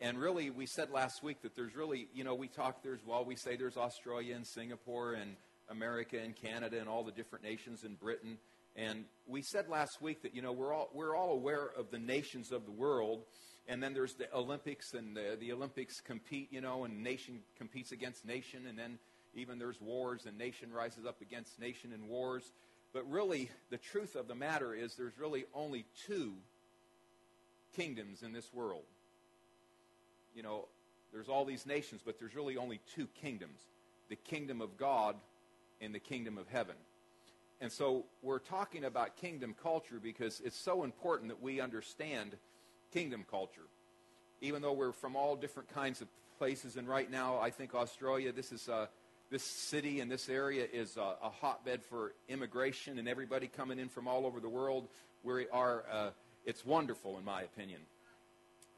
And really, we said last week that there's really, you know, we talk, there's, well, we say there's Australia and Singapore and America and Canada and all the different nations in Britain. And we said last week that, you know, we're all, we're all aware of the nations of the world. And then there's the Olympics, and the, the Olympics compete, you know, and nation competes against nation. And then even there's wars, and nation rises up against nation in wars. But really, the truth of the matter is there's really only two kingdoms in this world. You know, there's all these nations, but there's really only two kingdoms the kingdom of God and the kingdom of heaven. And so we're talking about kingdom culture because it's so important that we understand kingdom culture. Even though we're from all different kinds of places, and right now I think Australia, this is uh, this city and this area is a, a, hotbed for immigration and everybody coming in from all over the world. We are, uh, it's wonderful in my opinion.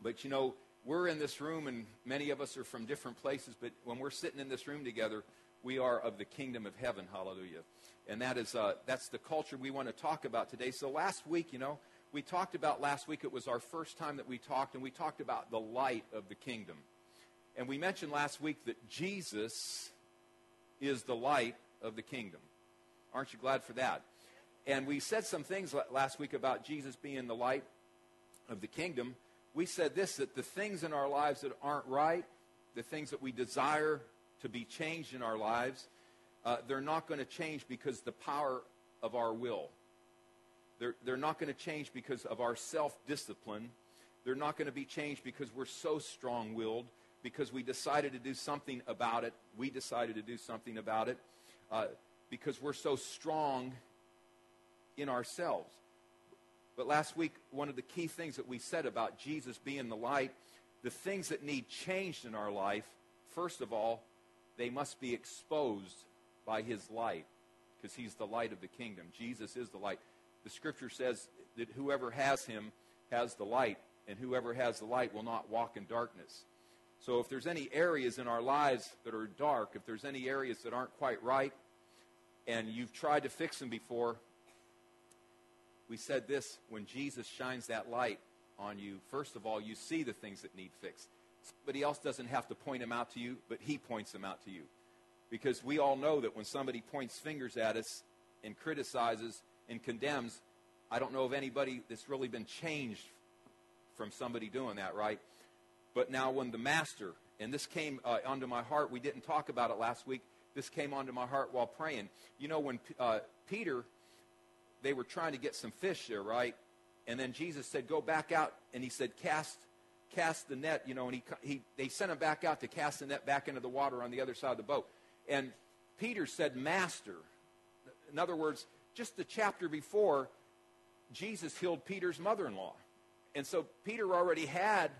But you know, we're in this room and many of us are from different places, but when we're sitting in this room together, we are of the kingdom of heaven. Hallelujah. And that is, uh, that's the culture we want to talk about today. So last week, you know, we talked about last week, it was our first time that we talked, and we talked about the light of the kingdom. And we mentioned last week that Jesus is the light of the kingdom. Aren't you glad for that? And we said some things last week about Jesus being the light of the kingdom. We said this that the things in our lives that aren't right, the things that we desire to be changed in our lives, uh, they're not going to change because the power of our will. They're, they're not going to change because of our self discipline. They're not going to be changed because we're so strong willed because we decided to do something about it. We decided to do something about it uh, because we're so strong in ourselves. But last week, one of the key things that we said about Jesus being the light, the things that need changed in our life, first of all, they must be exposed by his light because he's the light of the kingdom. Jesus is the light. The scripture says that whoever has him has the light, and whoever has the light will not walk in darkness. So if there's any areas in our lives that are dark, if there's any areas that aren't quite right, and you've tried to fix them before, we said this when Jesus shines that light on you, first of all, you see the things that need fixed. Somebody else doesn't have to point them out to you, but he points them out to you. Because we all know that when somebody points fingers at us and criticizes and condemns, I don't know of anybody that's really been changed from somebody doing that, right? But now, when the master, and this came uh, onto my heart, we didn't talk about it last week. This came onto my heart while praying. You know, when uh, Peter, they were trying to get some fish there, right? And then Jesus said, "Go back out," and he said, "Cast, cast the net." You know, and he, he they sent him back out to cast the net back into the water on the other side of the boat. And Peter said, "Master." In other words, just the chapter before, Jesus healed Peter's mother-in-law, and so Peter already had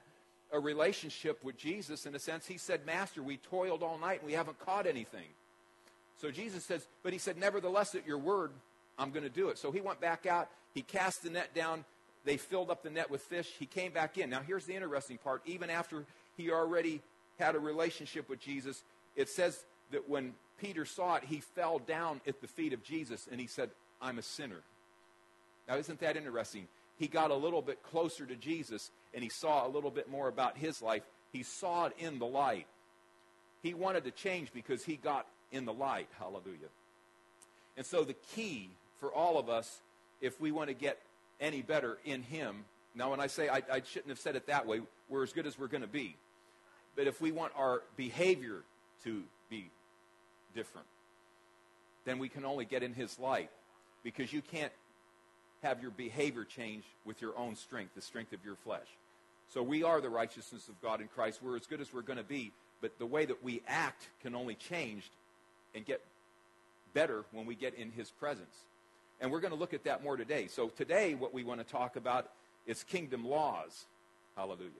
a relationship with Jesus in a sense. He said, Master, we toiled all night and we haven't caught anything. So Jesus says, but he said, Nevertheless, at your word, I'm going to do it. So he went back out. He cast the net down. They filled up the net with fish. He came back in. Now, here's the interesting part. Even after he already had a relationship with Jesus, it says that when Peter saw it, he fell down at the feet of Jesus and he said, I'm a sinner. Now, isn't that interesting? he got a little bit closer to Jesus and he saw a little bit more about his life. He saw it in the light. He wanted to change because he got in the light. Hallelujah. And so the key for all of us, if we want to get any better in him, now when I say I, I shouldn't have said it that way, we're as good as we're going to be. But if we want our behavior to be different, then we can only get in his light because you can't have your behavior change with your own strength, the strength of your flesh. So we are the righteousness of God in Christ. We're as good as we're going to be, but the way that we act can only change and get better when we get in his presence. And we're going to look at that more today. So today what we want to talk about is kingdom laws. Hallelujah.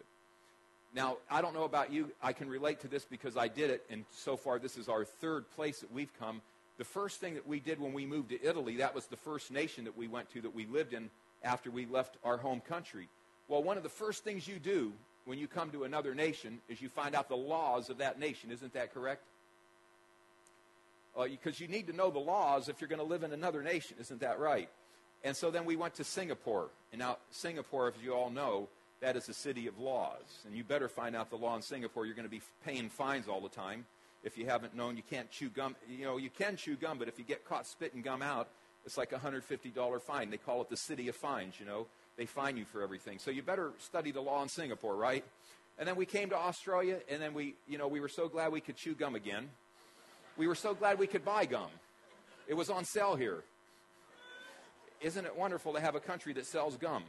Now, I don't know about you. I can relate to this because I did it, and so far this is our third place that we've come the first thing that we did when we moved to Italy, that was the first nation that we went to that we lived in after we left our home country. Well, one of the first things you do when you come to another nation is you find out the laws of that nation. Isn't that correct? Because uh, you need to know the laws if you're going to live in another nation. Isn't that right? And so then we went to Singapore. And now, Singapore, as you all know, that is a city of laws. And you better find out the law in Singapore. You're going to be paying fines all the time. If you haven't known, you can't chew gum. You know, you can chew gum, but if you get caught spitting gum out, it's like a $150 fine. They call it the city of fines, you know. They fine you for everything. So you better study the law in Singapore, right? And then we came to Australia, and then we, you know, we were so glad we could chew gum again. We were so glad we could buy gum. It was on sale here. Isn't it wonderful to have a country that sells gum?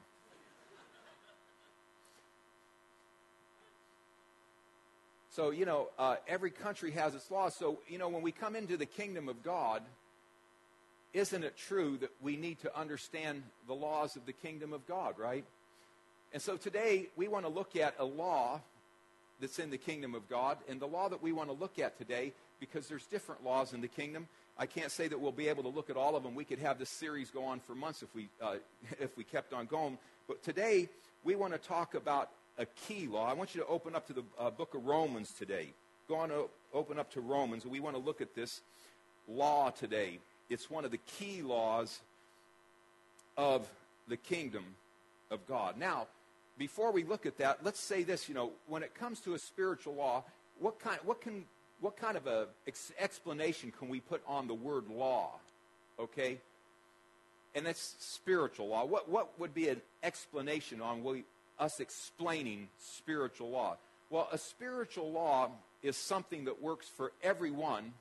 So, you know, uh, every country has its laws. So, you know, when we come into the kingdom of God, isn't it true that we need to understand the laws of the kingdom of God, right? And so today we want to look at a law that's in the kingdom of God. And the law that we want to look at today, because there's different laws in the kingdom, I can't say that we'll be able to look at all of them. We could have this series go on for months if we, uh, if we kept on going. But today we want to talk about a key law. I want you to open up to the uh, book of Romans today. Go on, to open up to Romans. We want to look at this law today. It's one of the key laws of the kingdom of God. Now, before we look at that, let's say this. You know, when it comes to a spiritual law, what kind, what can, what kind of a ex- explanation can we put on the word law? Okay, and that's spiritual law. What, what would be an explanation on we, us explaining spiritual law? Well, a spiritual law is something that works for everyone,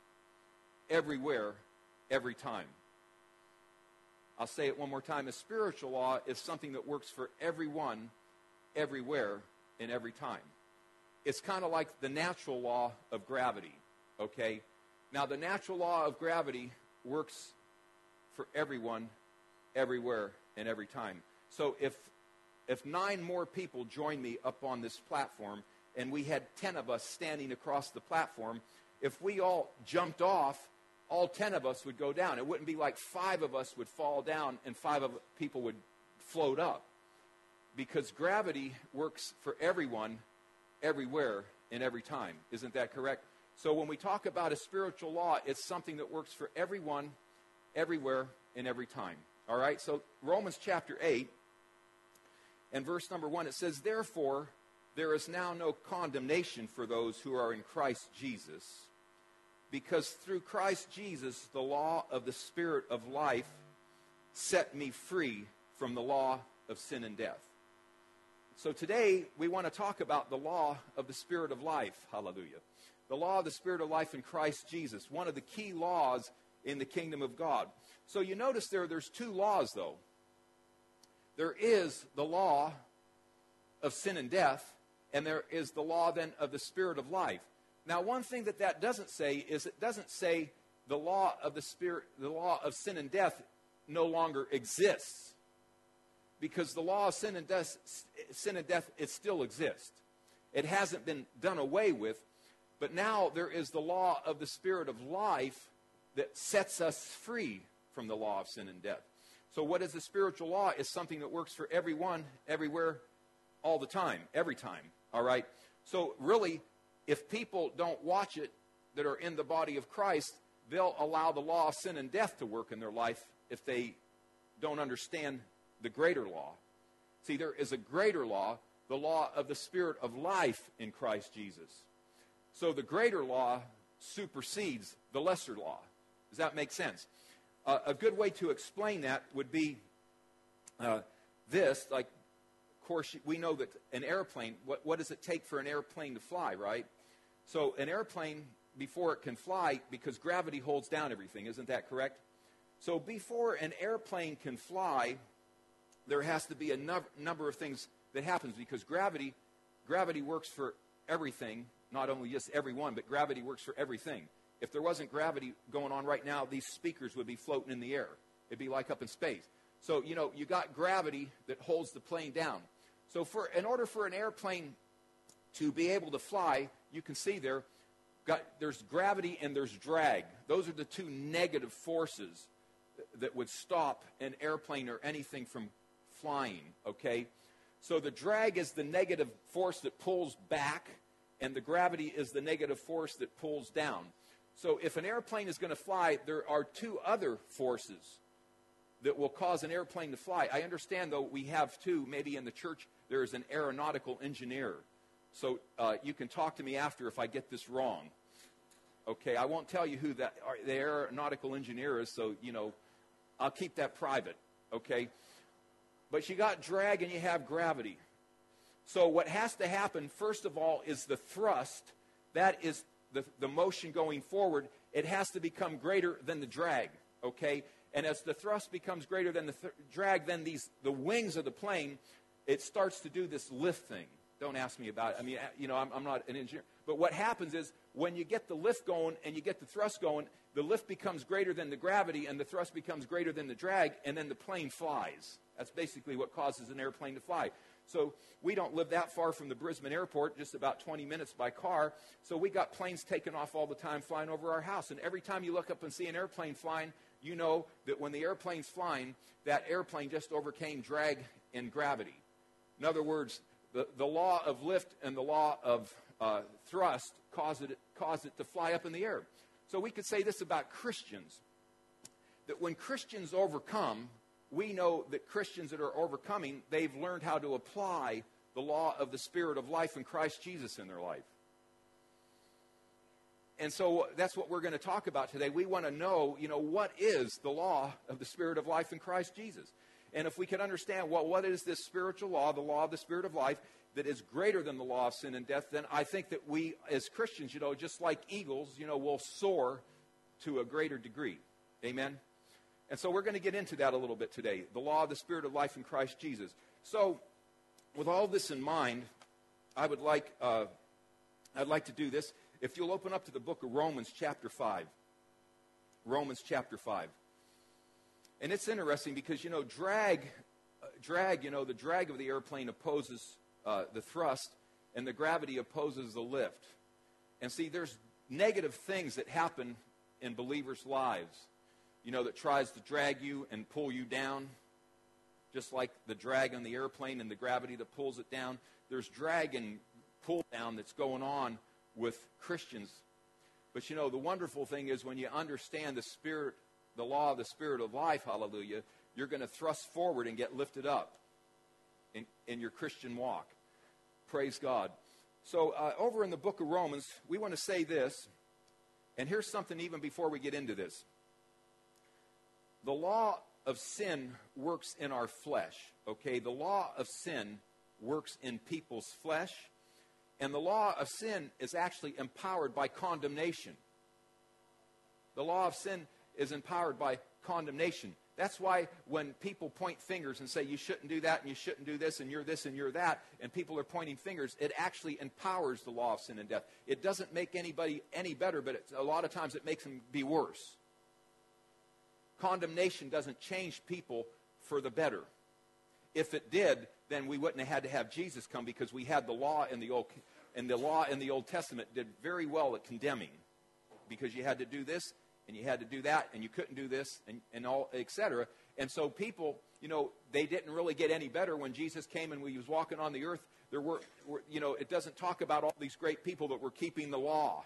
everywhere, every time. I'll say it one more time. A spiritual law is something that works for everyone, everywhere, and every time. It's kind of like the natural law of gravity, okay? Now, the natural law of gravity works for everyone, everywhere, and every time. So if if nine more people join me up on this platform and we had 10 of us standing across the platform, if we all jumped off, all 10 of us would go down. It wouldn't be like five of us would fall down and five of people would float up. Because gravity works for everyone, everywhere, and every time. Isn't that correct? So when we talk about a spiritual law, it's something that works for everyone, everywhere, and every time. All right? So Romans chapter 8 and verse number 1 it says, Therefore, there is now no condemnation for those who are in Christ Jesus, because through Christ Jesus, the law of the Spirit of life set me free from the law of sin and death. So today, we want to talk about the law of the Spirit of life. Hallelujah. The law of the Spirit of life in Christ Jesus, one of the key laws in the kingdom of God. So you notice there, there's two laws, though. There is the law of sin and death, and there is the law then of the spirit of life. Now, one thing that that doesn't say is it doesn't say the law of the spirit, the law of sin and death no longer exists. Because the law of sin and death, sin and death, it still exists. It hasn't been done away with, but now there is the law of the spirit of life that sets us free from the law of sin and death. So, what is the spiritual law? Is something that works for everyone, everywhere, all the time, every time. All right? So, really, if people don't watch it that are in the body of Christ, they'll allow the law of sin and death to work in their life if they don't understand the greater law. See, there is a greater law, the law of the Spirit of life in Christ Jesus. So the greater law supersedes the lesser law. Does that make sense? Uh, a good way to explain that would be uh, this like of course we know that an airplane what, what does it take for an airplane to fly right so an airplane before it can fly because gravity holds down everything isn't that correct so before an airplane can fly there has to be a no- number of things that happens because gravity gravity works for everything not only just everyone but gravity works for everything if there wasn't gravity going on right now, these speakers would be floating in the air. It'd be like up in space. So, you know, you got gravity that holds the plane down. So, for, in order for an airplane to be able to fly, you can see there, got, there's gravity and there's drag. Those are the two negative forces that would stop an airplane or anything from flying, okay? So the drag is the negative force that pulls back, and the gravity is the negative force that pulls down. So if an airplane is going to fly, there are two other forces that will cause an airplane to fly. I understand, though, we have two, maybe in the church, there is an aeronautical engineer. So uh, you can talk to me after if I get this wrong. Okay, I won't tell you who that the aeronautical engineer is, so you know, I'll keep that private. Okay, but you got drag and you have gravity. So what has to happen first of all is the thrust. That is the, the motion going forward. It has to become greater than the drag. Okay, and as the thrust becomes greater than the th- drag, then these the wings of the plane, it starts to do this lift thing. Don't ask me about it. I mean, uh, you know, I'm, I'm not an engineer. But what happens is when you get the lift going and you get the thrust going, the lift becomes greater than the gravity and the thrust becomes greater than the drag, and then the plane flies. That's basically what causes an airplane to fly. So we don't live that far from the Brisbane airport, just about 20 minutes by car. So we got planes taking off all the time flying over our house. And every time you look up and see an airplane flying, you know that when the airplane's flying, that airplane just overcame drag and gravity. In other words, the, the law of lift and the law of uh, thrust cause it, cause it to fly up in the air. So we could say this about Christians that when Christians overcome, we know that Christians that are overcoming, they've learned how to apply the law of the Spirit of life in Christ Jesus in their life. And so that's what we're going to talk about today. We want to know, you know, what is the law of the Spirit of life in Christ Jesus? And if we can understand well, what is this spiritual law, the law of the Spirit of life, that is greater than the law of sin and death, then I think that we as Christians, you know, just like eagles, you know, will soar to a greater degree. Amen? And so we're going to get into that a little bit today the law of the Spirit of life in Christ Jesus. So, with all this in mind, I would like, uh, I'd like to do this. If you'll open up to the book of Romans, chapter 5. Romans, chapter 5. And it's interesting because, you know, drag, uh, drag, you know, the drag of the airplane opposes uh, the thrust, and the gravity opposes the lift. And see, there's negative things that happen in believers' lives, you know, that tries to drag you and pull you down, just like the drag on the airplane and the gravity that pulls it down. There's drag and pull down that's going on with Christians. But you know, the wonderful thing is when you understand the spirit, the law of the spirit of life, hallelujah, you're going to thrust forward and get lifted up in, in your Christian walk. Praise God. So, uh, over in the book of Romans, we want to say this, and here's something even before we get into this. The law of sin works in our flesh, okay? The law of sin works in people's flesh, and the law of sin is actually empowered by condemnation. The law of sin is empowered by condemnation. That's why when people point fingers and say you shouldn't do that and you shouldn't do this and you're this and you're that, and people are pointing fingers, it actually empowers the law of sin and death. It doesn't make anybody any better, but a lot of times it makes them be worse. Condemnation doesn't change people for the better. If it did, then we wouldn't have had to have Jesus come because we had the law in the old and the law in the Old Testament did very well at condemning because you had to do this and you had to do that, and you couldn't do this, and, and all, etc. And so people, you know, they didn't really get any better when Jesus came and he was walking on the earth. There were, were you know, it doesn't talk about all these great people that were keeping the law.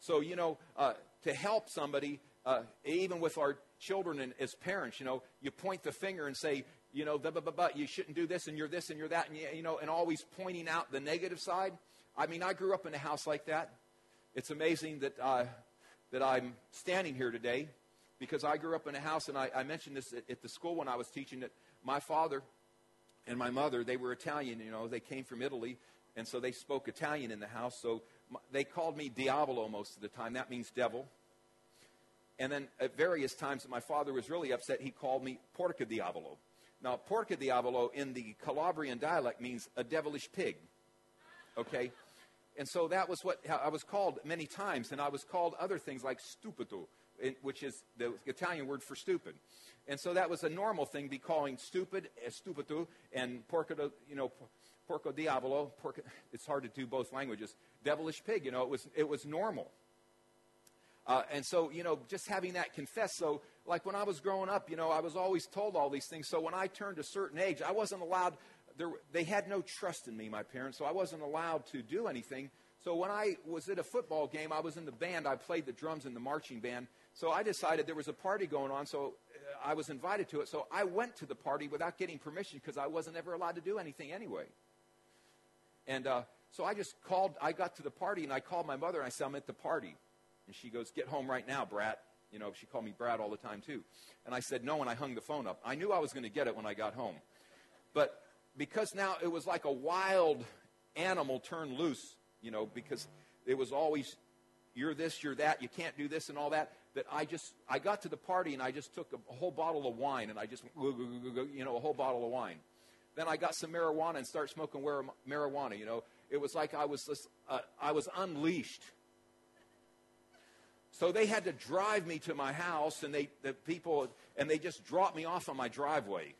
So, you know, uh, to help somebody, uh, even with our children and as parents, you know, you point the finger and say, you know, blah, blah, blah, blah, you shouldn't do this and you're this and you're that, and you, know, and always pointing out the negative side. I mean, I grew up in a house like that. It's amazing that, uh, that I'm standing here today because I grew up in a house, and I, I mentioned this at, at, the school when I was teaching that my father and my mother, they were Italian, you know, they came from Italy, and so they spoke Italian in the house. So my, they called me Diavolo most of the time. That means devil. And then at various times my father was really upset, he called me Porca Diavolo. Now, Porca Diavolo in the Calabrian dialect means a devilish pig. Okay? And so that was what I was called many times, and I was called other things like stupido, which is the Italian word for stupid. And so that was a normal thing, be calling stupid, eh, stupido, and porco, you know, porco diavolo. Porco, it's hard to do both languages. Devilish pig, you know, it was, it was normal. Uh, and so, you know, just having that confessed. So, like when I was growing up, you know, I was always told all these things. So when I turned a certain age, I wasn't allowed there, they had no trust in me, my parents, so I wasn't allowed to do anything. So when I was at a football game, I was in the band. I played the drums in the marching band. So I decided there was a party going on. So I was invited to it. So I went to the party without getting permission because I wasn't ever allowed to do anything anyway. And uh, so I just called, I got to the party and I called my mother and I said, I'm at the party. And she goes, Get home right now, Brat. You know, she called me Brad all the time too. And I said no, and I hung the phone up. I knew I was going to get it when I got home. But because now it was like a wild animal turned loose, you know, because it was always, you're this, you're that, you can't do this and all that, that I just, I got to the party and I just took a, a whole bottle of wine and I just, you know, a whole bottle of wine. Then I got some marijuana and started smoking where marijuana, you know. It was like I was, just, uh, I was unleashed so they had to drive me to my house, and they, the people, and they just dropped me off on my driveway.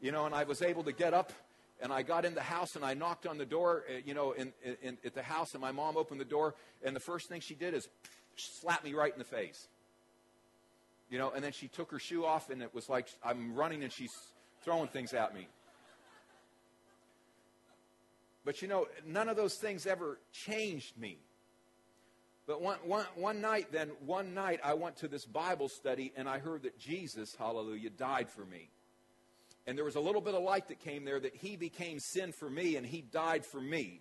You know, and I was able to get up, and I got in the house, and I knocked on the door, uh, you know, in, in, at the house, and my mom opened the door, and the first thing she did is slap me right in the face. You know, and then she took her shoe off, and it was like I'm running, and she's throwing things at me. But you know, none of those things ever changed me. But one, one, one night, then, one night, I went to this Bible study and I heard that Jesus, hallelujah, died for me. And there was a little bit of light that came there that he became sin for me and he died for me.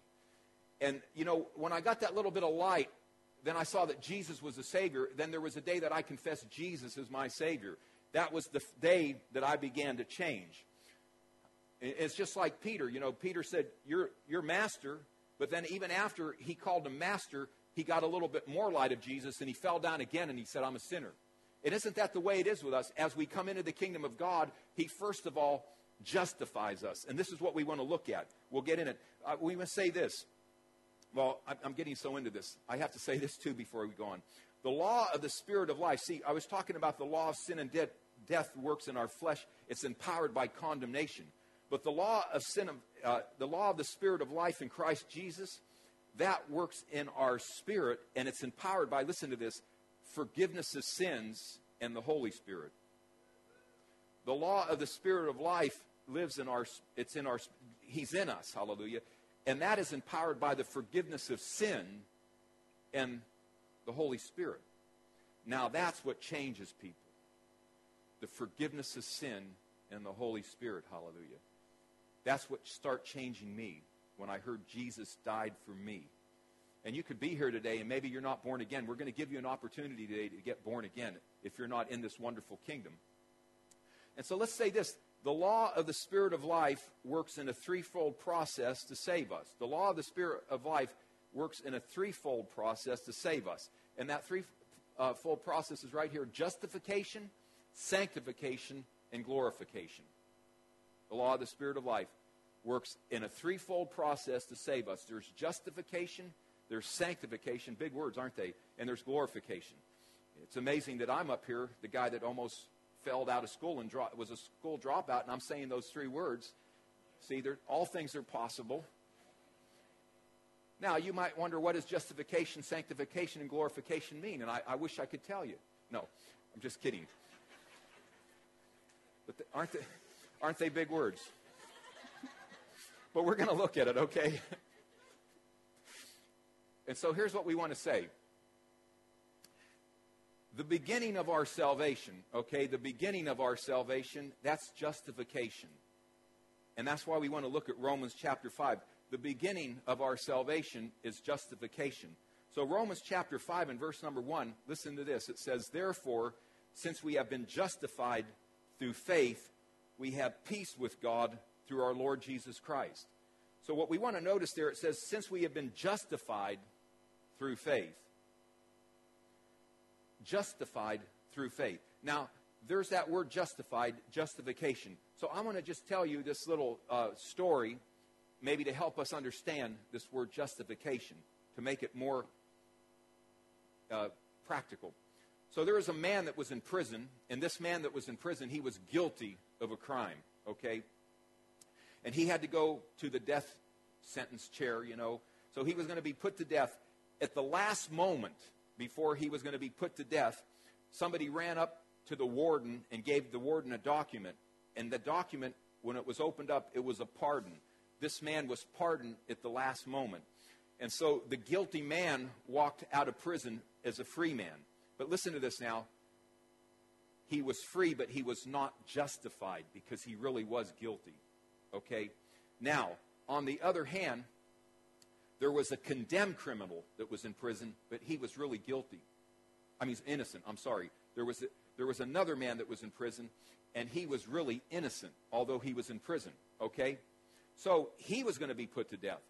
And, you know, when I got that little bit of light, then I saw that Jesus was the Savior. Then there was a day that I confessed Jesus as my Savior. That was the day that I began to change. It's just like Peter. You know, Peter said, You're, you're master. But then even after he called him master, he got a little bit more light of Jesus and he fell down again and he said, I'm a sinner. And isn't that the way it is with us? As we come into the kingdom of God, he first of all justifies us. And this is what we want to look at. We'll get in it. Uh, we must say this. Well, I'm getting so into this. I have to say this too before we go on. The law of the spirit of life. See, I was talking about the law of sin and de- death works in our flesh. It's empowered by condemnation. But the law of sin, of, uh, the law of the spirit of life in Christ Jesus, that works in our spirit, and it's empowered by, listen to this, forgiveness of sins and the Holy Spirit. The law of the Spirit of life lives in our, it's in our, He's in us, hallelujah. And that is empowered by the forgiveness of sin and the Holy Spirit. Now that's what changes people. The forgiveness of sin and the Holy Spirit, hallelujah. That's what start changing me when I heard Jesus died for me. And you could be here today and maybe you're not born again. We're going to give you an opportunity today to get born again if you're not in this wonderful kingdom. And so let's say this the law of the Spirit of life works in a threefold process to save us. The law of the Spirit of life works in a threefold process to save us. And that threefold uh, process is right here justification, sanctification, and glorification. The law of the Spirit of life works in a threefold process to save us. There's justification, there's sanctification, big words, aren't they? And there's glorification. It's amazing that I'm up here, the guy that almost failed out of school and dro- was a school dropout, and I'm saying those three words. See, all things are possible. Now, you might wonder what does justification, sanctification, and glorification mean? And I, I wish I could tell you. No, I'm just kidding. But the, aren't, they, aren't they big words? But we're going to look at it, okay? and so here's what we want to say. The beginning of our salvation, okay, the beginning of our salvation, that's justification. And that's why we want to look at Romans chapter 5. The beginning of our salvation is justification. So, Romans chapter 5 and verse number 1, listen to this. It says, Therefore, since we have been justified through faith, we have peace with God through our Lord Jesus Christ. So, what we want to notice there, it says, since we have been justified through faith. Justified through faith. Now, there's that word justified, justification. So, I'm going to just tell you this little uh, story, maybe to help us understand this word justification, to make it more uh, practical. So, there was a man that was in prison, and this man that was in prison, he was guilty of a crime, okay? And he had to go to the death sentence chair, you know. So he was going to be put to death. At the last moment before he was going to be put to death, somebody ran up to the warden and gave the warden a document. And the document, when it was opened up, it was a pardon. This man was pardoned at the last moment. And so the guilty man walked out of prison as a free man. But listen to this now. he was free, but he was not justified because he really was guilty. Okay? Now, on the other hand, there was a condemned criminal that was in prison, but he was really guilty. I mean, he's innocent. I'm sorry. There was, a, there was another man that was in prison, and he was really innocent, although he was in prison. Okay? So he was going to be put to death.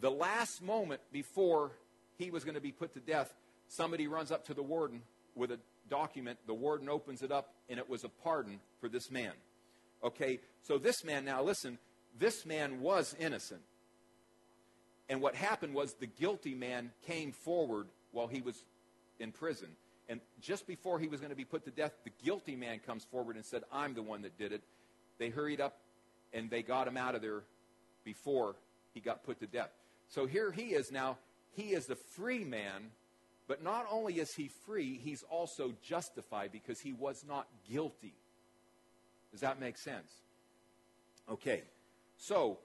The last moment before he was going to be put to death, somebody runs up to the warden with a document. The warden opens it up, and it was a pardon for this man. Okay? So this man, now listen, this man was innocent. And what happened was the guilty man came forward while he was in prison. And just before he was going to be put to death, the guilty man comes forward and said, I'm the one that did it. They hurried up and they got him out of there before he got put to death. So here he is now. He is a free man, but not only is he free, he's also justified because he was not guilty. Does that make sense? Okay. So,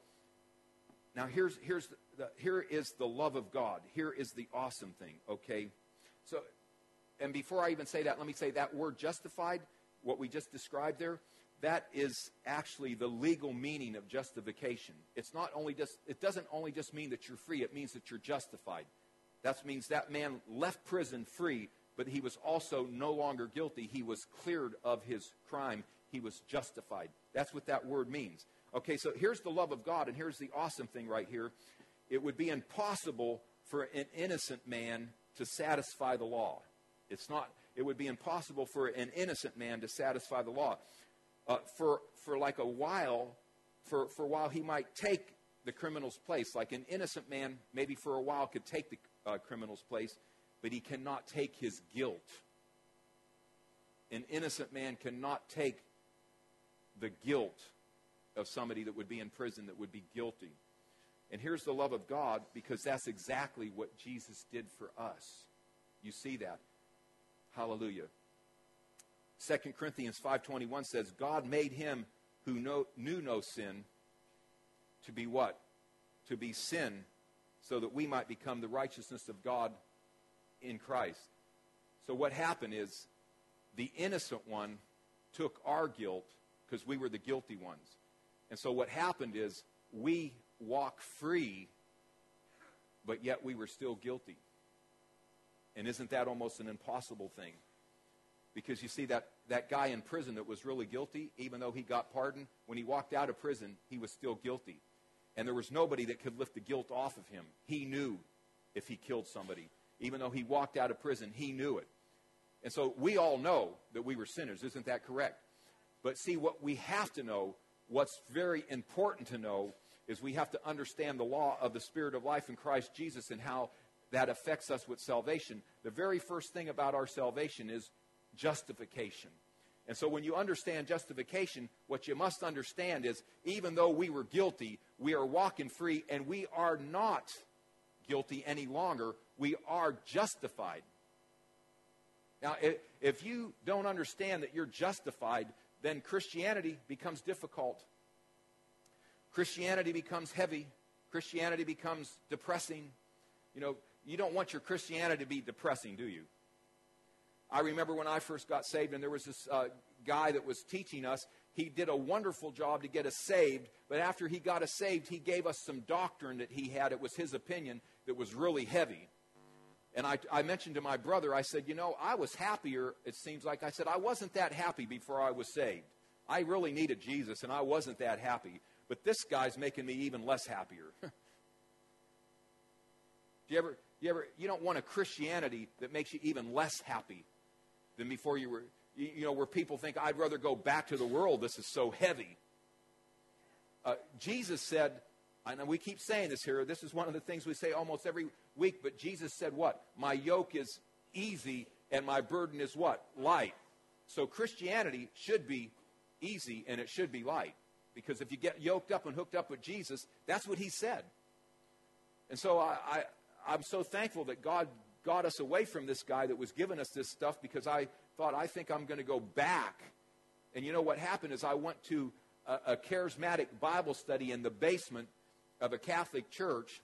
now here's, here's the, here is the love of God. Here is the awesome thing, okay? So, and before I even say that, let me say that word justified, what we just described there, that is actually the legal meaning of justification. It's not only just, it doesn't only just mean that you're free, it means that you're justified. That means that man left prison free, but he was also no longer guilty. He was cleared of his crime. He was justified. That's what that word means. Okay, so here's the love of God, and here's the awesome thing right here. It would be impossible for an innocent man to satisfy the law. It's not, it would be impossible for an innocent man to satisfy the law uh, for, for like a while, for, for a while he might take the criminal's place. Like an innocent man, maybe for a while, could take the uh, criminal's place, but he cannot take his guilt. An innocent man cannot take the guilt of somebody that would be in prison that would be guilty. And here's the love of God because that's exactly what Jesus did for us. You see that. Hallelujah. 2 Corinthians 5:21 says God made him who knew no sin to be what? To be sin so that we might become the righteousness of God in Christ. So what happened is the innocent one took our guilt because we were the guilty ones. And so what happened is we walk free but yet we were still guilty. And isn't that almost an impossible thing? Because you see, that, that guy in prison that was really guilty, even though he got pardoned, when he walked out of prison, he was still guilty. And there was nobody that could lift the guilt off of him. He knew if he killed somebody. Even though he walked out of prison, he knew it. And so we all know that we were sinners. Isn't that correct? But see, what we have to know, what's very important to know, is we have to understand the law of the Spirit of life in Christ Jesus and how that affects us with salvation. The very first thing about our salvation is justification. And so when you understand justification, what you must understand is even though we were guilty, we are walking free and we are not guilty any longer. We are justified. Now, if you don't understand that you're justified, then Christianity becomes difficult. Christianity becomes heavy. Christianity becomes depressing. You know, you don't want your Christianity to be depressing, do you? I remember when I first got saved, and there was this uh, guy that was teaching us. He did a wonderful job to get us saved, but after he got us saved, he gave us some doctrine that he had. It was his opinion that was really heavy. And I, I mentioned to my brother, I said, You know, I was happier, it seems like. I said, I wasn't that happy before I was saved. I really needed Jesus, and I wasn't that happy. But this guy's making me even less happier. do you ever, you ever, you don't want a Christianity that makes you even less happy than before you were, you know, where people think, I'd rather go back to the world. This is so heavy. Uh, Jesus said, and we keep saying this here, this is one of the things we say almost every week, but Jesus said what? My yoke is easy and my burden is what? Light. So Christianity should be easy and it should be light. Because if you get yoked up and hooked up with Jesus, that's what he said. And so I, I, I'm so thankful that God got us away from this guy that was giving us this stuff because I thought, I think I'm going to go back. And you know what happened is I went to a, a charismatic Bible study in the basement of a Catholic church.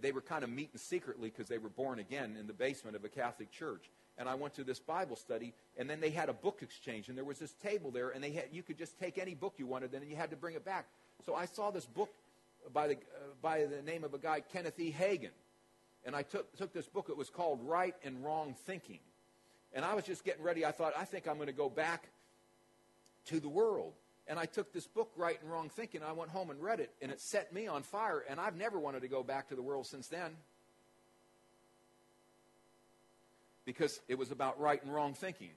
They were kind of meeting secretly because they were born again in the basement of a Catholic church. and I went to this Bible study, and then they had a book exchange, and there was this table there, and they had, you could just take any book you wanted, and you had to bring it back. So I saw this book by the, uh, by the name of a guy, Kenneth E. Hagin, and I took, took this book. It was called Right and Wrong Thinking. And I was just getting ready. I thought, I think I'm going to go back to the world. And I took this book, Right and Wrong Thinking, I went home and read it, and it set me on fire, and I've never wanted to go back to the world since then. Because it was about right and wrong thinking.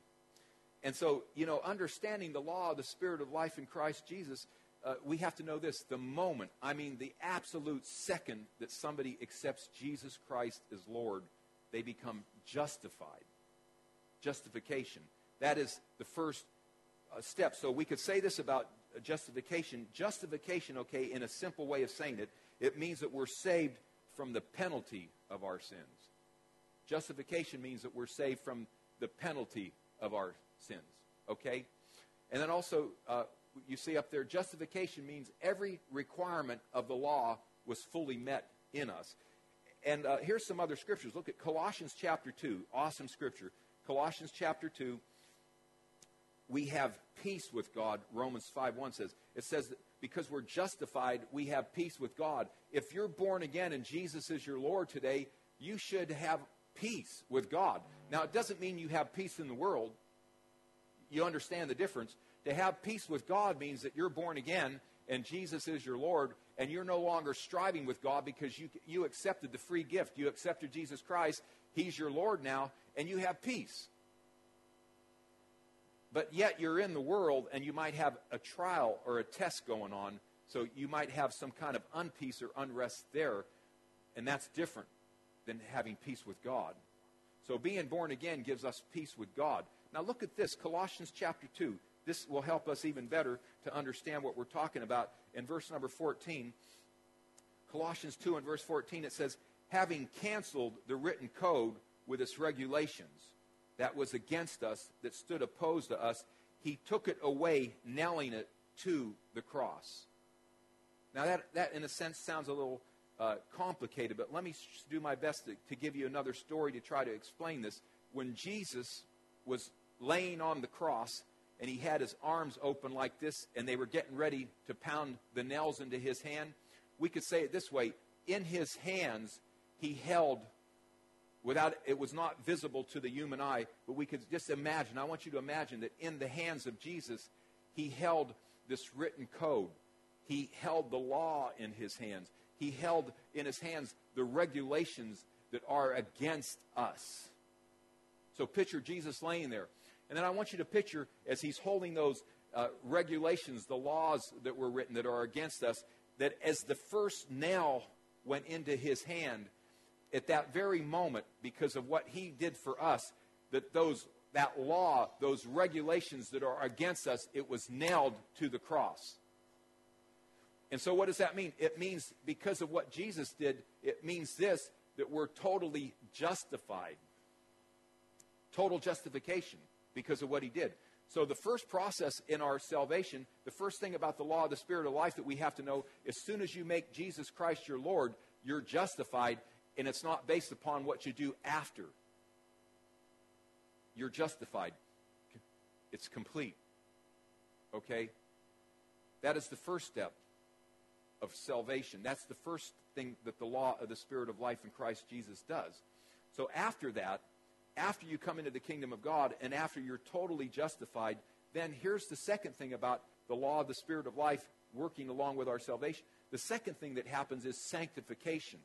And so, you know, understanding the law of the Spirit of life in Christ Jesus, uh, we have to know this the moment, I mean, the absolute second that somebody accepts Jesus Christ as Lord, they become justified. Justification. That is the first step. So we could say this about justification. Justification, okay, in a simple way of saying it, it means that we're saved from the penalty of our sins. Justification means that we're saved from the penalty of our sins, okay? And then also, uh, you see up there, justification means every requirement of the law was fully met in us. And uh, here's some other scriptures. Look at Colossians chapter 2. Awesome scripture. Colossians chapter 2. We have peace with God, Romans 5 1 says. It says because we're justified, we have peace with God. If you're born again and Jesus is your Lord today, you should have peace with God. Now, it doesn't mean you have peace in the world. You understand the difference. To have peace with God means that you're born again and Jesus is your Lord, and you're no longer striving with God because you, you accepted the free gift. You accepted Jesus Christ. He's your Lord now, and you have peace. But yet you're in the world, and you might have a trial or a test going on, so you might have some kind of unpeace or unrest there, and that's different than having peace with God. So being born again gives us peace with God. Now look at this Colossians chapter 2. This will help us even better to understand what we're talking about. In verse number 14, Colossians 2 and verse 14, it says, Having canceled the written code with its regulations that was against us, that stood opposed to us, he took it away, nailing it to the cross. Now, that, that in a sense sounds a little uh, complicated, but let me do my best to, to give you another story to try to explain this. When Jesus was laying on the cross, and he had his arms open like this, and they were getting ready to pound the nails into his hand. We could say it this way in his hands, he held without it was not visible to the human eye, but we could just imagine. I want you to imagine that in the hands of Jesus, he held this written code. He held the law in his hands. He held in his hands the regulations that are against us. So picture Jesus laying there. And then I want you to picture as he's holding those uh, regulations, the laws that were written that are against us, that as the first nail went into his hand, at that very moment, because of what he did for us, that those that law, those regulations that are against us, it was nailed to the cross. And so, what does that mean? It means because of what Jesus did, it means this that we're totally justified. Total justification because of what he did. So, the first process in our salvation, the first thing about the law of the Spirit of life that we have to know as soon as you make Jesus Christ your Lord, you're justified, and it's not based upon what you do after. You're justified. It's complete. Okay? That is the first step of salvation. That's the first thing that the law of the Spirit of life in Christ Jesus does. So after that, after you come into the kingdom of God and after you're totally justified, then here's the second thing about the law of the Spirit of life working along with our salvation. The second thing that happens is sanctification.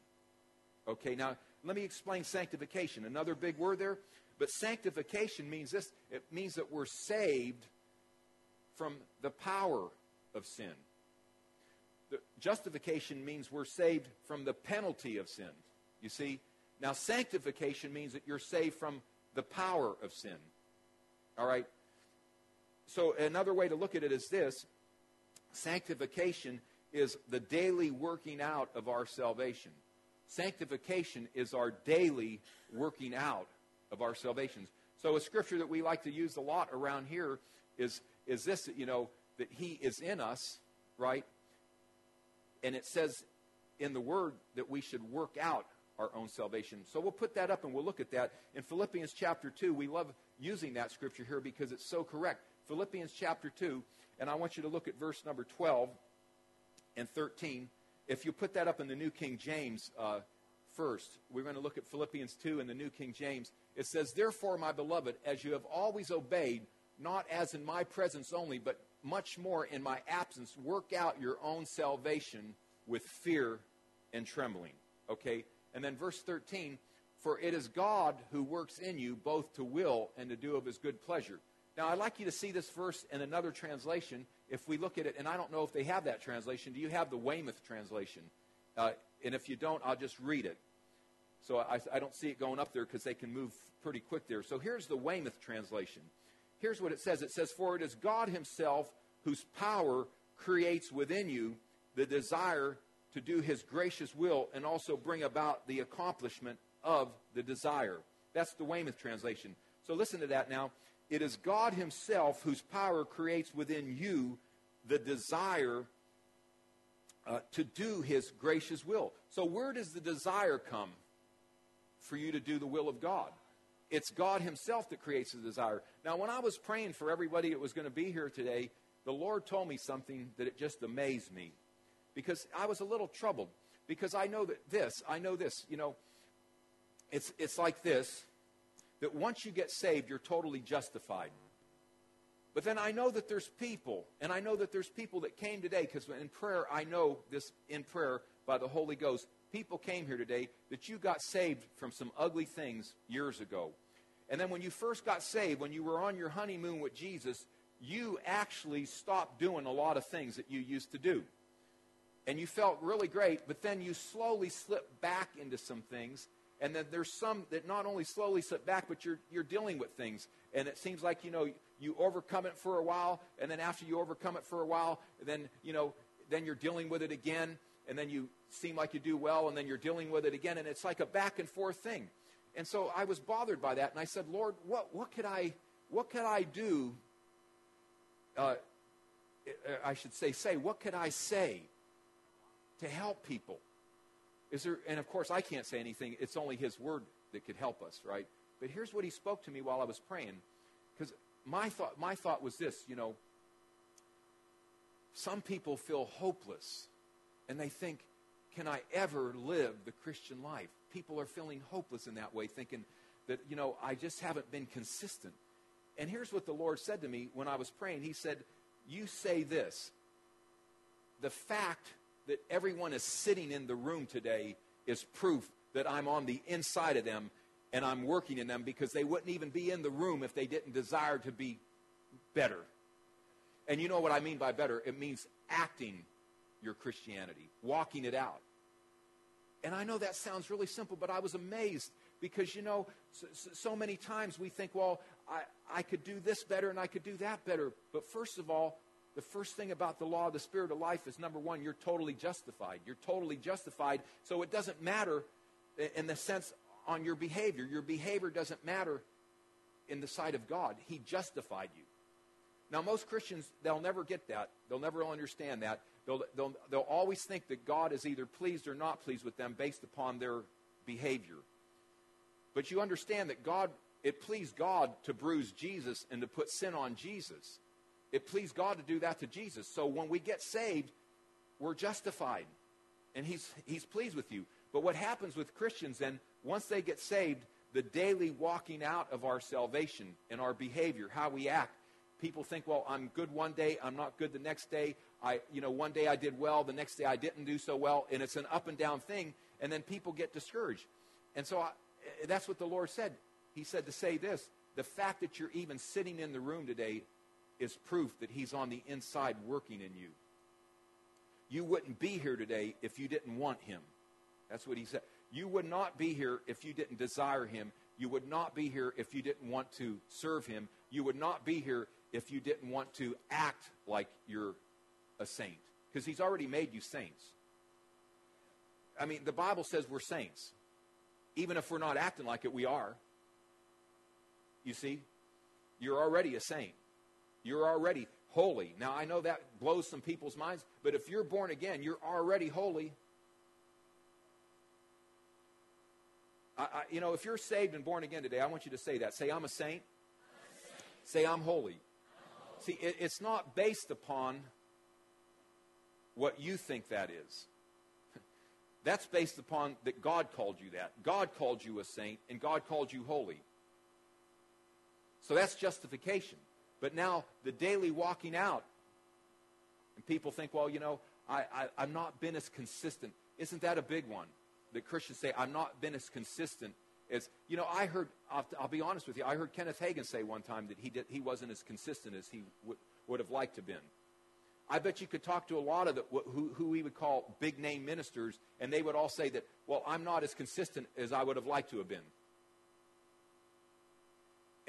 Okay, now let me explain sanctification. Another big word there. But sanctification means this it means that we're saved from the power of sin. The justification means we're saved from the penalty of sin. You see, now, sanctification means that you're saved from the power of sin. All right? So, another way to look at it is this sanctification is the daily working out of our salvation. Sanctification is our daily working out of our salvations. So, a scripture that we like to use a lot around here is, is this, you know, that He is in us, right? And it says in the Word that we should work out our own salvation. So we'll put that up and we'll look at that. In Philippians chapter 2, we love using that scripture here because it's so correct. Philippians chapter 2, and I want you to look at verse number 12 and 13. If you put that up in the New King James uh, first, we're going to look at Philippians 2 in the New King James. It says, Therefore, my beloved, as you have always obeyed, not as in my presence only, but much more in my absence, work out your own salvation with fear and trembling. Okay? And then verse 13, for it is God who works in you both to will and to do of his good pleasure. Now, I'd like you to see this verse in another translation. If we look at it, and I don't know if they have that translation. Do you have the Weymouth translation? Uh, and if you don't, I'll just read it. So I, I don't see it going up there because they can move pretty quick there. So here's the Weymouth translation. Here's what it says it says, For it is God Himself whose power creates within you the desire to do His gracious will and also bring about the accomplishment of the desire. That's the Weymouth translation. So listen to that now. It is God Himself whose power creates within you the desire uh, to do His gracious will. So, where does the desire come for you to do the will of God? It's God Himself that creates the desire. Now, when I was praying for everybody that was going to be here today, the Lord told me something that it just amazed me because I was a little troubled because I know that this, I know this, you know, it's, it's like this that once you get saved, you're totally justified. But then I know that there's people, and I know that there's people that came today, because in prayer, I know this in prayer by the Holy Ghost. People came here today that you got saved from some ugly things years ago. And then when you first got saved, when you were on your honeymoon with Jesus, you actually stopped doing a lot of things that you used to do. And you felt really great, but then you slowly slipped back into some things and then there's some that not only slowly slip back, but you're, you're dealing with things. And it seems like, you know, you overcome it for a while, and then after you overcome it for a while, then, you know, then you're dealing with it again, and then you seem like you do well, and then you're dealing with it again, and it's like a back and forth thing. And so I was bothered by that, and I said, Lord, what, what could I, what could I do? Uh, I should say, say, what could I say to help people? Is there, and of course, I can't say anything. It's only His Word that could help us, right? But here's what He spoke to me while I was praying. Because my thought, my thought was this you know, some people feel hopeless and they think, can I ever live the Christian life? People are feeling hopeless in that way, thinking that, you know, I just haven't been consistent. And here's what the Lord said to me when I was praying He said, You say this. The fact that everyone is sitting in the room today is proof that I'm on the inside of them and I'm working in them because they wouldn't even be in the room if they didn't desire to be better. And you know what I mean by better? It means acting your Christianity, walking it out. And I know that sounds really simple, but I was amazed because, you know, so, so, many times we think, well, I, I could do this better and I could do that better. But first of all, the first thing about the law of the Spirit of life is number one, you're totally justified. You're totally justified. So it doesn't matter in the sense on your behavior. Your behavior doesn't matter in the sight of God. He justified you. Now, most Christians, they'll never get that. They'll never understand that. They'll, they'll, they'll always think that God is either pleased or not pleased with them based upon their behavior. But you understand that God, it pleased God to bruise Jesus and to put sin on Jesus. It pleased God to do that to Jesus. So when we get saved, we're justified. And he's, he's pleased with you. But what happens with Christians then, once they get saved, the daily walking out of our salvation and our behavior, how we act, people think, well, I'm good one day, I'm not good the next day. I, you know, one day I did well, the next day I didn't do so well, and it's an up and down thing, and then people get discouraged. And so I, that's what the Lord said. He said to say this the fact that you're even sitting in the room today is proof that He's on the inside working in you. You wouldn't be here today if you didn't want Him. That's what He said. You would not be here if you didn't desire Him. You would not be here if you didn't want to serve Him. You would not be here if you didn't want to act like you're a saint. Because He's already made you saints. I mean, the Bible says we're saints. Even if we're not acting like it, we are. You see? You're already a saint. You're already holy. Now, I know that blows some people's minds, but if you're born again, you're already holy. I, I, you know, if you're saved and born again today, I want you to say that. Say, I'm a saint. Say, I'm holy. See, it, it's not based upon what you think that is. That's based upon that God called you that. God called you a saint, and God called you holy. So that's justification. But now the daily walking out, and people think, well, you know, I, I, I've not been as consistent. Isn't that a big one? That Christians say, I've not been as consistent as, you know, I heard, I'll, I'll be honest with you, I heard Kenneth Hagin say one time that he, did, he wasn't as consistent as he w- would have liked to have been. I bet you could talk to a lot of the, who, who we would call big name ministers, and they would all say that, well, I'm not as consistent as I would have liked to have been.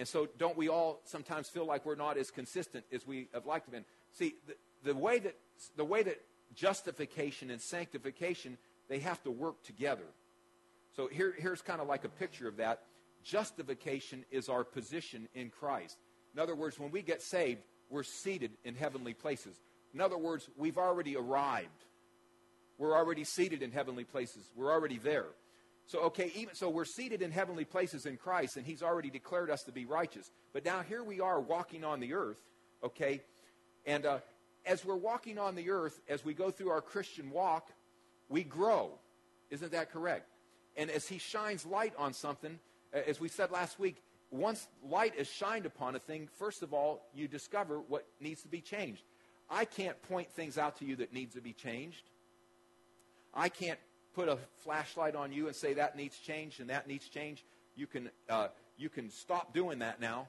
And so, don't we all sometimes feel like we're not as consistent as we have liked to be? See, the, the way that the way that justification and sanctification they have to work together. So here, here's kind of like a picture of that. Justification is our position in Christ. In other words, when we get saved, we're seated in heavenly places. In other words, we've already arrived. We're already seated in heavenly places. We're already there. So, okay, even so, we're seated in heavenly places in Christ, and He's already declared us to be righteous. But now here we are walking on the earth, okay? And uh, as we're walking on the earth, as we go through our Christian walk, we grow. Isn't that correct? And as He shines light on something, as we said last week, once light is shined upon a thing, first of all, you discover what needs to be changed. I can't point things out to you that needs to be changed. I can't put a flashlight on you and say that needs change and that needs change. You can, uh, you can stop doing that now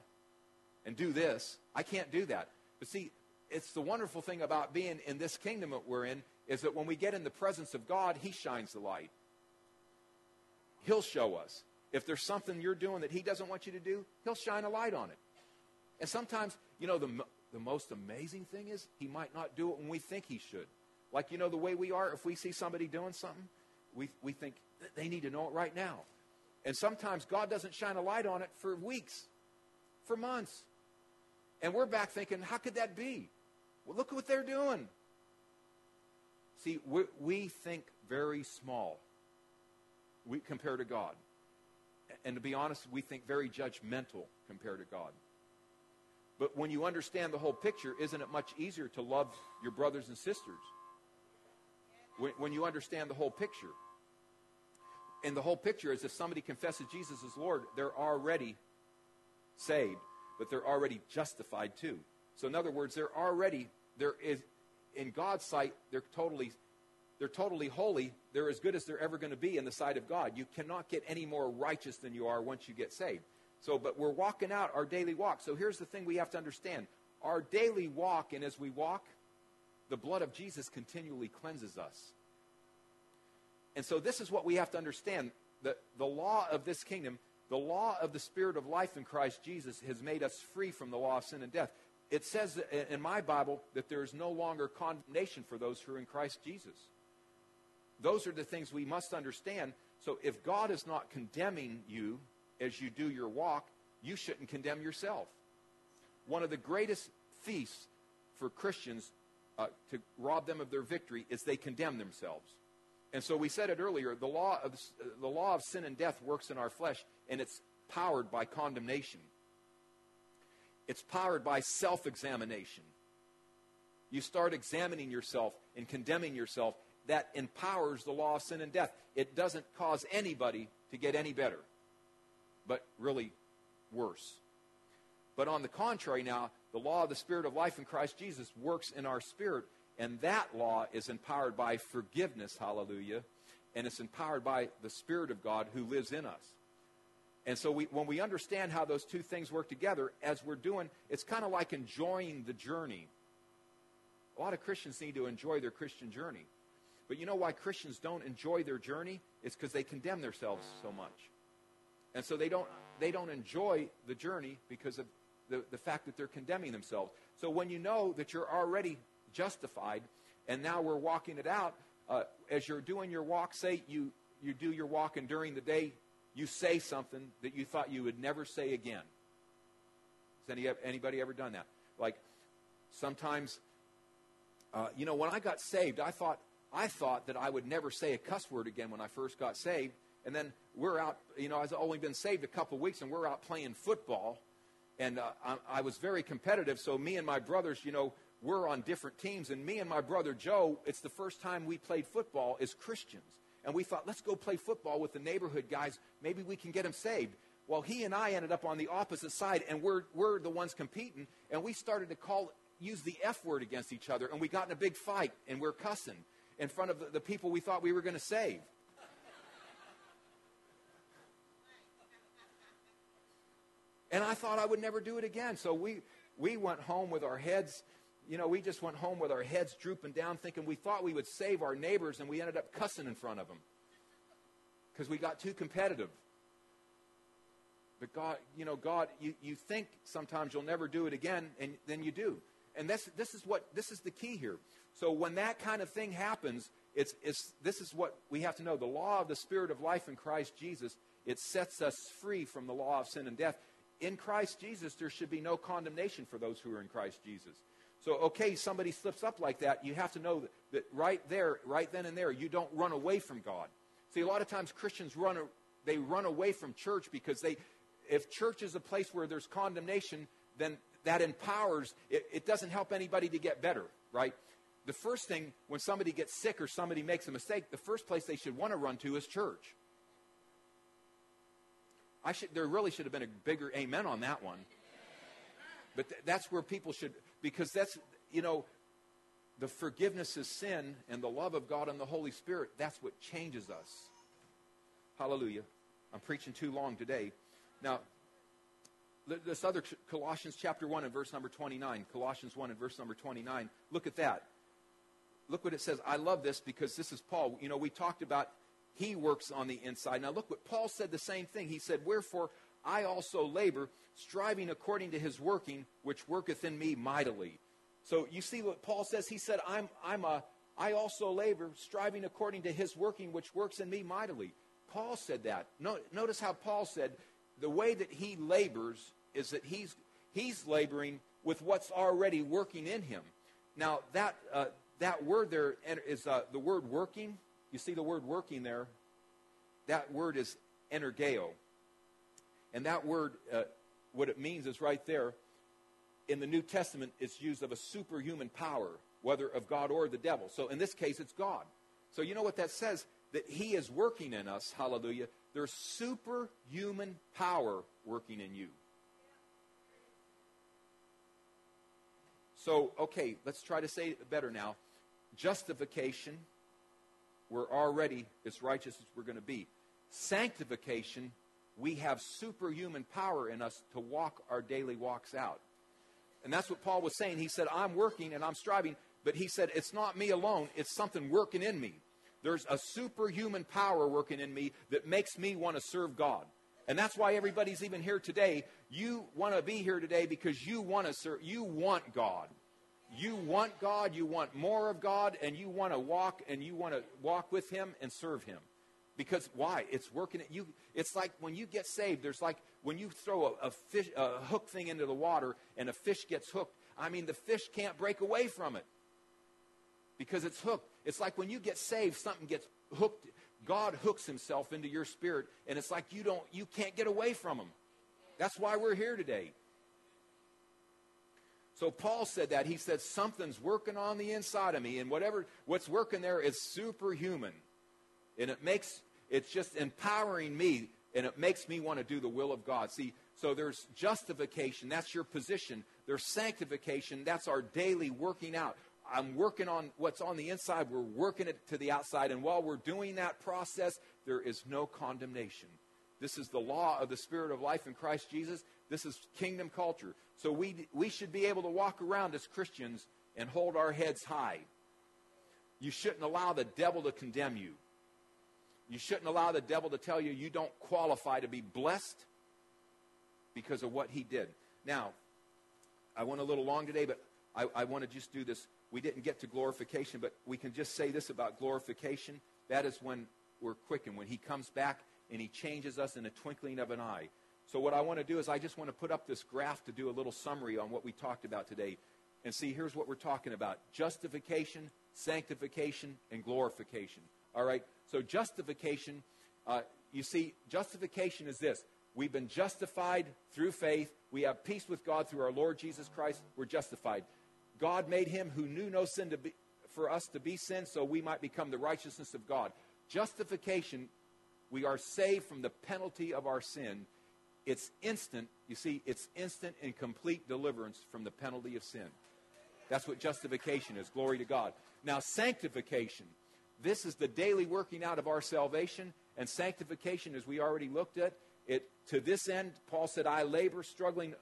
and do this. I can't do that. But see, it's the wonderful thing about being in this kingdom that we're in is that when we get in the presence of God, He shines the light. He'll show us. If there's something you're doing that He doesn't want you to do, He'll shine a light on it. And sometimes, you know, the, the most amazing thing is He might not do it when we think He should. Like, you know, the way we are, if we see somebody doing something, we, we think they need to know it right now. And sometimes God doesn't shine a light on it for weeks, for months. And we're back thinking, how could that be? Well, look at what they're doing. See, we, we think very small we, compared to God. And to be honest, we think very judgmental compared to God. But when you understand the whole picture, isn't it much easier to love your brothers and sisters? When, when you understand the whole picture. And the whole picture is if somebody confesses Jesus as Lord, they're already saved, but they're already justified too. So in other words, they're already there is in God's sight, they're totally they're totally holy. They're as good as they're ever going to be in the sight of God. You cannot get any more righteous than you are once you get saved. So, but we're walking out our daily walk. So here's the thing we have to understand. Our daily walk, and as we walk, the blood of Jesus continually cleanses us. And so this is what we have to understand. The, the law of this kingdom, the law of the Spirit of life in Christ Jesus has made us free from the law of sin and death. It says in my Bible that there is no longer condemnation for those who are in Christ Jesus. Those are the things we must understand. So if God is not condemning you as you do your walk, you shouldn't condemn yourself. One of the greatest feasts for Christians uh, to rob them of their victory is they condemn themselves. And so we said it earlier, the law of the law of sin and death works in our flesh and it's powered by condemnation. It's powered by self-examination. You start examining yourself and condemning yourself, that empowers the law of sin and death. It doesn't cause anybody to get any better, but really worse. But on the contrary, now, the law of the Spirit of life in Christ Jesus works in our spirit, and that law is empowered by forgiveness, hallelujah, and it's empowered by the Spirit of God who lives in us. And so we, when we understand how those two things work together, as we're doing, it's kind of like enjoying the journey. A lot of Christians need to enjoy their Christian journey. But you know why Christians don't enjoy their journey? It's because they condemn themselves so much. And so they don't, they don't enjoy the journey because of the, the fact that they're condemning themselves. So when you know that you're already justified and now we're walking it out, uh, as you're doing your walk, say you, you do your walk and during the day you say something that you thought you would never say again. Has any, anybody ever done that? Like sometimes, uh, you know, when I got saved, I thought I thought that I would never say a cuss word again when I first got saved. And then we're out, you know, I've only been saved a couple of weeks, and we're out playing football. And uh, I, I was very competitive, so me and my brothers, you know, we're on different teams. And me and my brother Joe, it's the first time we played football as Christians. And we thought, let's go play football with the neighborhood guys. Maybe we can get them saved. Well, he and I ended up on the opposite side, and we're, we're the ones competing. And we started to call, use the F word against each other, and we got in a big fight, and we're cussing in front of the, the people we thought we were going to save. And I thought I would never do it again. So we, we went home with our heads, you know, we just went home with our heads drooping down, thinking we thought we would save our neighbors, and we ended up cussing in front of them because we got too competitive. But God, you know, God, you, you think sometimes you'll never do it again, and then you do. And this, this is what this is the key here. So when that kind of thing happens, it's, it's, this is what we have to know. The law of the Spirit of life in Christ Jesus, it sets us free from the law of sin and death. In Christ Jesus, there should be no condemnation for those who are in Christ Jesus. So, okay, somebody slips up like that, you have to know that, that right there, right then and there, you don't run away from God. See, a lot of times Christians run, they run away from church because they, if church is a place where there's condemnation, then that empowers, it, it doesn't help anybody to get better, right? The first thing, when somebody gets sick or somebody makes a mistake, the first place they should want to run to is church. I should, there really should have been a bigger amen on that one. But th- that's where people should, because that's, you know, the forgiveness of sin and the love of God and the Holy Spirit, that's what changes us. Hallelujah. I'm preaching too long today. Now, this other Colossians chapter 1 and verse number 29. Colossians 1 and verse number 29. Look at that. Look what it says. I love this because this is Paul. You know, we talked about he works on the inside. Now, look what Paul said the same thing. He said, Wherefore I also labor, striving according to his working, which worketh in me mightily. So you see what Paul says? He said, I'm, I'm a, I also labor, striving according to his working, which works in me mightily. Paul said that. No, notice how Paul said, the way that he labors is that he's, he's laboring with what's already working in him. Now, that, uh, that word there is uh, the word working. You see the word working there? That word is energeo. And that word, uh, what it means is right there. In the New Testament, it's used of a superhuman power, whether of God or the devil. So in this case, it's God. So you know what that says? That He is working in us, hallelujah. There's superhuman power working in you. So, okay, let's try to say it better now. Justification, we're already as righteous as we're going to be. Sanctification, we have superhuman power in us to walk our daily walks out. And that's what Paul was saying. He said, I'm working and I'm striving, but he said, it's not me alone, it's something working in me. There's a superhuman power working in me that makes me want to serve God. And that's why everybody's even here today. You want to be here today because you want to serve, you want God. You want God, you want more of God, and you want to walk and you want to walk with Him and serve Him. Because why? It's working at you. It's like when you get saved, there's like when you throw a, a fish, a hook thing into the water and a fish gets hooked. I mean, the fish can't break away from it because it's hooked. It's like when you get saved, something gets hooked. God hooks himself into your spirit, and it's like you don't, you can't get away from him. That's why we're here today. So Paul said that. He said, something's working on the inside of me, and whatever what's working there is superhuman. And it makes it's just empowering me, and it makes me want to do the will of God. See, so there's justification, that's your position. There's sanctification, that's our daily working out. I'm working on what's on the inside, we're working it to the outside. And while we're doing that process, there is no condemnation. This is the law of the Spirit of life in Christ Jesus. This is kingdom culture. So we, we should be able to walk around as Christians and hold our heads high. You shouldn't allow the devil to condemn you. You shouldn't allow the devil to tell you you don't qualify to be blessed because of what he did. Now, I went a little long today, but I, I want to just do this we didn't get to glorification, but we can just say this about glorification. That is when we're quickened, when He comes back and He changes us in a twinkling of an eye. So, what I want to do is I just want to put up this graph to do a little summary on what we talked about today. And see, here's what we're talking about justification, sanctification, and glorification. All right? So, justification Uh, you see, justification is this we've been justified through faith. We have peace with God through our Lord Jesus Christ. We're justified. God made him who knew no sin to be, for us to be sin so we might become the righteousness of God. Justification, we are saved from the penalty of our sin. It's instant, you see, it's instant and complete deliverance from the penalty of sin. That's what justification is. Glory to God. Now, sanctification. This is the daily working out of our salvation. And sanctification, as we already looked at, it to this end, Paul said, I labor, struggling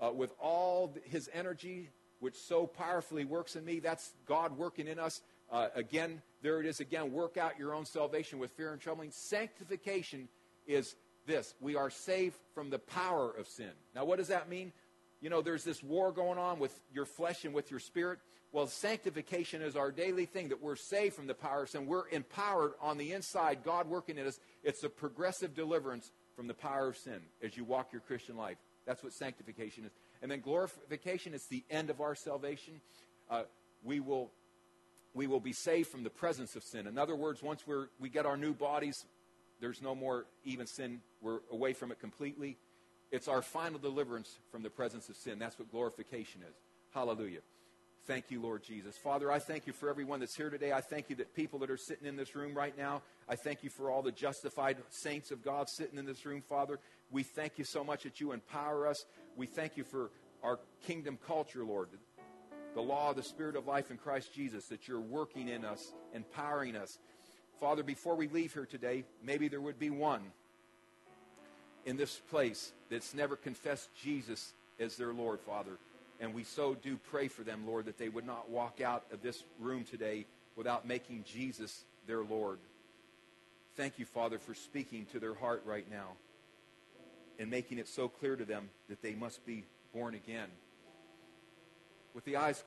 uh, with all his energy, which so powerfully works in me. That's God working in us. Uh, again, there it is again. Work out your own salvation with fear and trembling. Sanctification is this we are saved from the power of sin. Now, what does that mean? You know, there's this war going on with your flesh and with your spirit. Well, sanctification is our daily thing that we're saved from the power of sin. We're empowered on the inside, God working in us. It's a progressive deliverance from the power of sin as you walk your Christian life. That's what sanctification is. And then glorification is the end of our salvation. Uh, we will we will be saved from the presence of sin. In other words, once we're, we get our new bodies, there's no more even sin. We're away from it completely. It's our final deliverance from the presence of sin. That's what glorification is. Hallelujah. Thank you, Lord Jesus. Father, I thank you for everyone that's here today. I thank you that people that are sitting in this room right now, I thank you for all the justified saints of God sitting in this room, Father. We thank you so much that you empower us. We thank you for our kingdom culture, Lord. The law the Spirit of life in Christ Jesus, that you're working in us, empowering us. Father, before we leave here today, maybe there would be one in this place that's never confessed Jesus as their Lord, Father. And we so do pray for them, Lord, that they would not walk out of this room today without making Jesus their Lord. Thank you, Father, for speaking to their heart right now and making it so clear to them that they must be born again. With the eyes